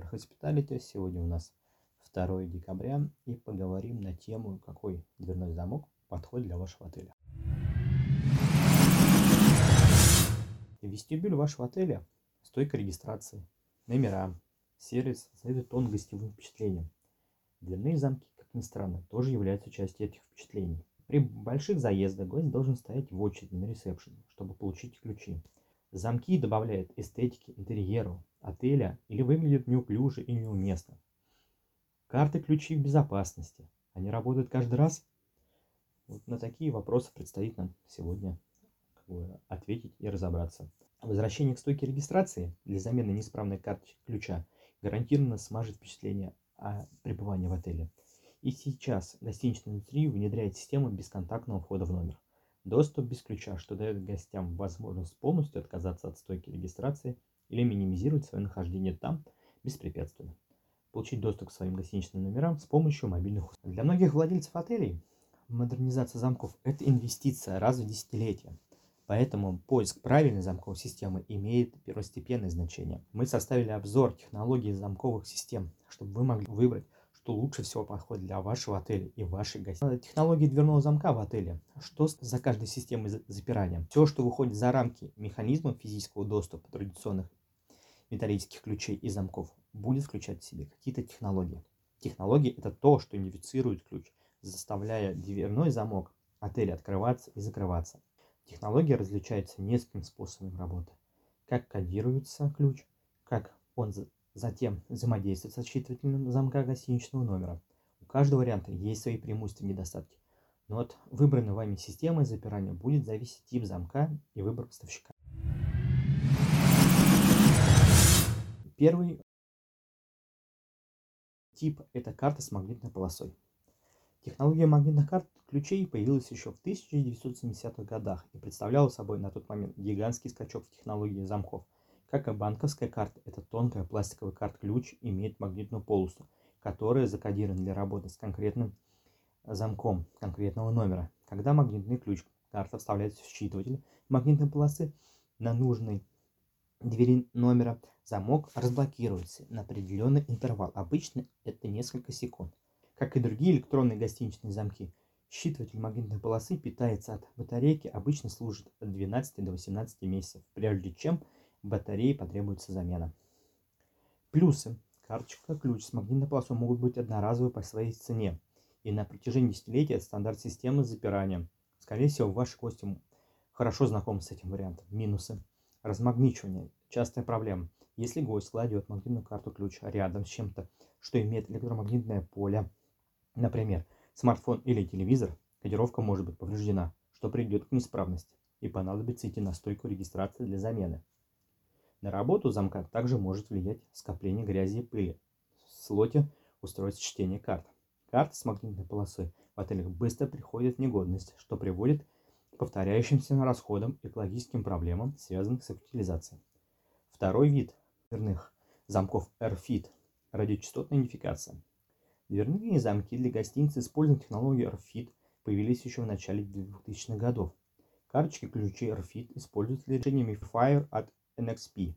Cyber Hospitality. Сегодня у нас 2 декабря и поговорим на тему, какой дверной замок подходит для вашего отеля. Вестибюль вашего отеля, стойка регистрации, номера, сервис создает тон гостевым впечатлением. Дверные замки, как ни странно, тоже являются частью этих впечатлений. При больших заездах гость должен стоять в очереди на ресепшн, чтобы получить ключи. Замки добавляют эстетики интерьеру отеля или выглядят неуклюже и неуместно. Карты ключи в безопасности. Они работают каждый раз? Вот на такие вопросы предстоит нам сегодня ответить и разобраться. Возвращение к стойке регистрации для замены неисправной карточки ключа гарантированно смажет впечатление о пребывании в отеле. И сейчас гостиничная индустрия внедряет систему бесконтактного входа в номер. Доступ без ключа, что дает гостям возможность полностью отказаться от стойки регистрации или минимизировать свое нахождение там беспрепятственно. Получить доступ к своим гостиничным номерам с помощью мобильных устройств. Для многих владельцев отелей модернизация замков – это инвестиция раз в десятилетие. Поэтому поиск правильной замковой системы имеет первостепенное значение. Мы составили обзор технологий замковых систем, чтобы вы могли выбрать что лучше всего подходит для вашего отеля и вашей гостиницы. Технологии дверного замка в отеле. Что за каждой системой запирания? Все, что выходит за рамки механизмов физического доступа традиционных металлических ключей и замков, будет включать в себе какие-то технологии. Технологии – это то, что идентифицирует ключ, заставляя дверной замок отеля открываться и закрываться. Технология различается несколькими способами работы. Как кодируется ключ, как он Затем взаимодействовать со считывателем замка гостиничного номера. У каждого варианта есть свои преимущества и недостатки. Но от выбранной вами системы запирания будет зависеть тип замка и выбор поставщика. Первый тип – это карта с магнитной полосой. Технология магнитных карт ключей появилась еще в 1970-х годах и представляла собой на тот момент гигантский скачок в технологии замков – как и банковская карта, эта тонкая пластиковая карта-ключ имеет магнитную полосу, которая закодирована для работы с конкретным замком конкретного номера. Когда магнитный ключ карта вставляется в считыватель магнитной полосы на нужной двери номера, замок разблокируется на определенный интервал. Обычно это несколько секунд. Как и другие электронные гостиничные замки, считыватель магнитной полосы питается от батарейки, обычно служит от 12 до 18 месяцев, прежде чем батареи потребуется замена. Плюсы. Карточка ключ с магнитной полосой могут быть одноразовые по своей цене. И на протяжении десятилетий это стандарт системы запирания. Скорее всего, ваши гости хорошо знакомы с этим вариантом. Минусы. Размагничивание. Частая проблема. Если гость кладет магнитную карту ключ рядом с чем-то, что имеет электромагнитное поле, например, смартфон или телевизор, кодировка может быть повреждена, что приведет к неисправности и понадобится идти на стойку регистрации для замены. На работу замка также может влиять скопление грязи и пыли в слоте устройств чтения карт. Карты с магнитной полосой в отелях быстро приходят в негодность, что приводит к повторяющимся расходам и экологическим проблемам, связанным с утилизацией. Второй вид дверных замков RFID – радиочастотная идентификация. Дверные замки для гостиниц, используя технологию RFID, появились еще в начале 2000-х годов. Карточки ключей RFID используются для решения Fire от NXP.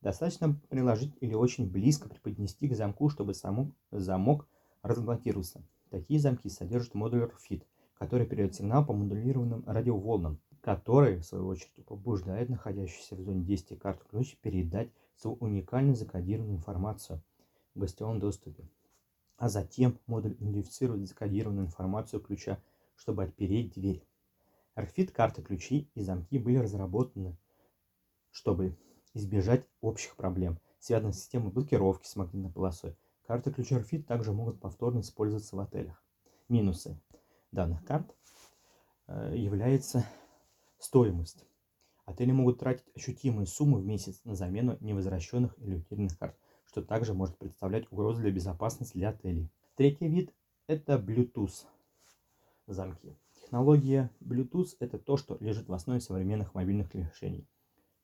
Достаточно приложить или очень близко преподнести к замку, чтобы замок, замок разблокировался. Такие замки содержат модуль FIT, который передает сигнал по модулированным радиоволнам, который, в свою очередь, побуждает находящуюся в зоне действия карту ключ передать свою уникально закодированную информацию в гостевом доступе. А затем модуль идентифицирует закодированную информацию ключа, чтобы отпереть дверь. RFID карты ключи и замки были разработаны чтобы избежать общих проблем, связанных с системой блокировки с магнитной полосой. Карты ключа RFID также могут повторно использоваться в отелях. Минусы данных карт э, является стоимость. Отели могут тратить ощутимые суммы в месяц на замену невозвращенных или утерянных карт, что также может представлять угрозу для безопасности для отелей. Третий вид – это Bluetooth замки. Технология Bluetooth – это то, что лежит в основе современных мобильных решений.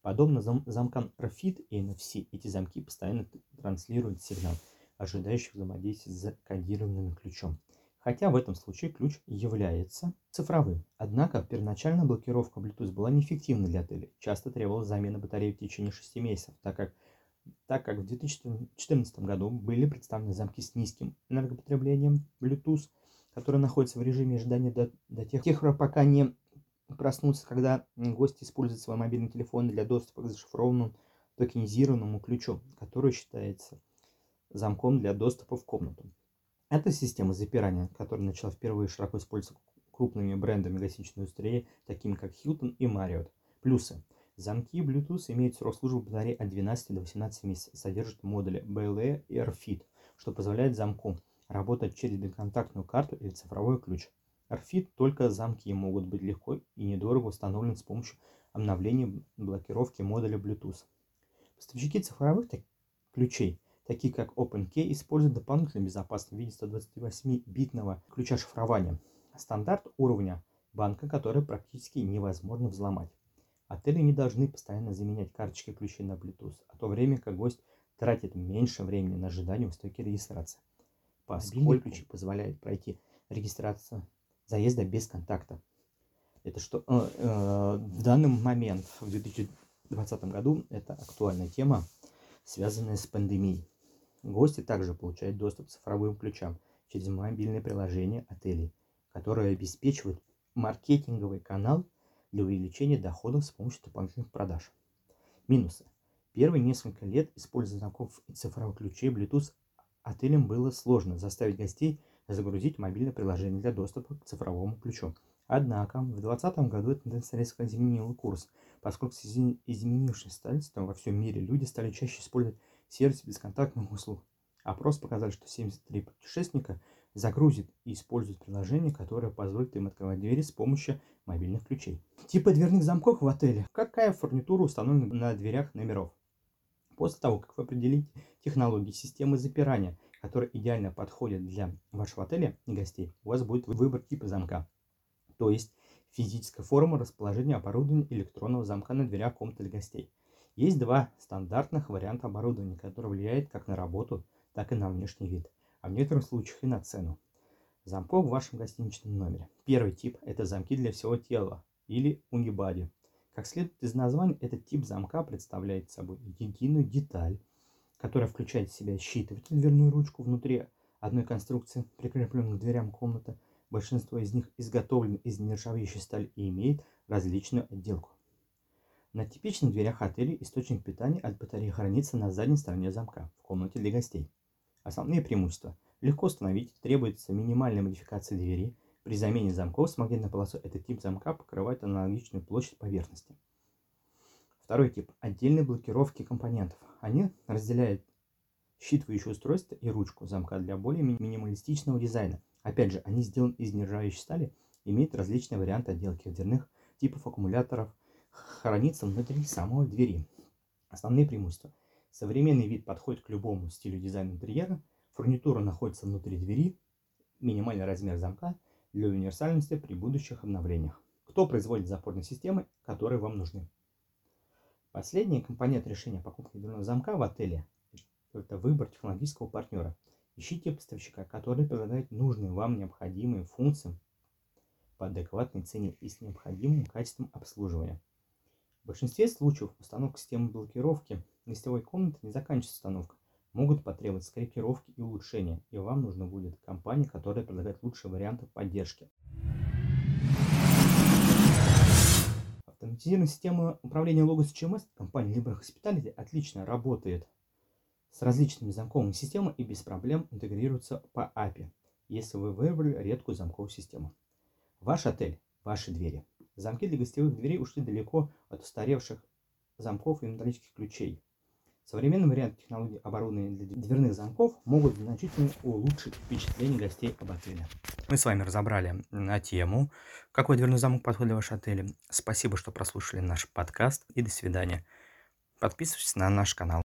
Подобно зам замкам RFID и NFC, эти замки постоянно транслируют сигнал, ожидающий взаимодействия с кодированным ключом. Хотя в этом случае ключ является цифровым. Однако первоначальная блокировка Bluetooth была неэффективна для отеля. Часто требовалась замена батареи в течение 6 месяцев, так как так как в 2014 году были представлены замки с низким энергопотреблением Bluetooth, которые находятся в режиме ожидания до, до тех пор, пока не проснутся, когда гость использует свой мобильный телефон для доступа к зашифрованному токенизированному ключу, который считается замком для доступа в комнату. Эта система запирания, которая начала впервые широко использоваться крупными брендами гостиничной индустрии, такими как Hilton и Marriott. Плюсы. Замки Bluetooth имеют срок службы батареи от 12 до 18 месяцев, содержат модули BLE и RFID, что позволяет замку работать через бесконтактную карту или цифровой ключ. RFID только замки могут быть легко и недорого установлены с помощью обновления блокировки модуля Bluetooth. Поставщики цифровых ключей, такие как OpenKey, используют дополнительную безопасность в виде 128-битного ключа шифрования. Стандарт уровня банка, который практически невозможно взломать. Отели не должны постоянно заменять карточки ключей на Bluetooth, а то время как гость тратит меньше времени на ожидание в стойке регистрации. Поскольку ключи позволяют пройти регистрацию заезда без контакта. Это что э, э, в данный момент, в 2020 году, это актуальная тема, связанная с пандемией. Гости также получают доступ к цифровым ключам через мобильное приложение отелей, которое обеспечивает маркетинговый канал – для увеличения доходов с помощью дополнительных продаж. Минусы. Первые несколько лет использования знаков и цифровых ключей Bluetooth отелям было сложно заставить гостей загрузить мобильное приложение для доступа к цифровому ключу. Однако в 2020 году эта тенденция резко изменила курс, поскольку с изменившимся статистикой во всем мире люди стали чаще использовать сервис бесконтактных услуг. Опрос показал, что 73 путешественника загрузит и использует приложение, которое позволит им открывать двери с помощью мобильных ключей. Типы дверных замков в отеле. Какая фурнитура установлена на дверях номеров? После того, как вы определите технологии системы запирания, которые идеально подходят для вашего отеля и гостей, у вас будет выбор типа замка. То есть физическая форма расположения оборудования электронного замка на дверях комнаты для гостей. Есть два стандартных варианта оборудования, которые влияют как на работу, так и на внешний вид а в некоторых случаях и на цену. Замков в вашем гостиничном номере. Первый тип – это замки для всего тела или унибади. Как следует из названия, этот тип замка представляет собой единую деталь, которая включает в себя считыватель, дверную ручку внутри одной конструкции, прикрепленной к дверям комнаты. Большинство из них изготовлены из нержавеющей стали и имеет различную отделку. На типичных дверях отелей источник питания от батареи хранится на задней стороне замка в комнате для гостей. Основные преимущества. Легко установить, требуется минимальная модификация двери. При замене замков с магнитной полосой этот тип замка покрывает аналогичную площадь поверхности. Второй тип – отдельные блокировки компонентов. Они разделяют считывающее устройство и ручку замка для более минималистичного дизайна. Опять же, они сделаны из нержавеющей стали, имеют различные варианты отделки дверных типов аккумуляторов, хранится внутри самой двери. Основные преимущества. Современный вид подходит к любому стилю дизайна интерьера. Фурнитура находится внутри двери. Минимальный размер замка для универсальности при будущих обновлениях. Кто производит запорные системы, которые вам нужны? Последний компонент решения покупки дверного замка в отеле – это выбор технологического партнера. Ищите поставщика, который предлагает нужные вам необходимые функции по адекватной цене и с необходимым качеством обслуживания. В большинстве случаев установка системы блокировки гостевой комнаты не заканчивается установка. Могут потребоваться корректировки и улучшения, и вам нужна будет компания, которая предлагает лучшие варианты поддержки. Автоматизированная система управления Logos CMS компании Libre Hospitality отлично работает с различными замковыми системами и без проблем интегрируется по API, если вы выбрали редкую замковую систему. Ваш отель, ваши двери. Замки для гостевых дверей ушли далеко от устаревших замков и металлических ключей. Современный вариант технологии оборудования для дверных замков могут значительно улучшить впечатление гостей об отеле. Мы с вами разобрали на тему, какой дверной замок подходит для вашего отеля. Спасибо, что прослушали наш подкаст и до свидания. Подписывайтесь на наш канал.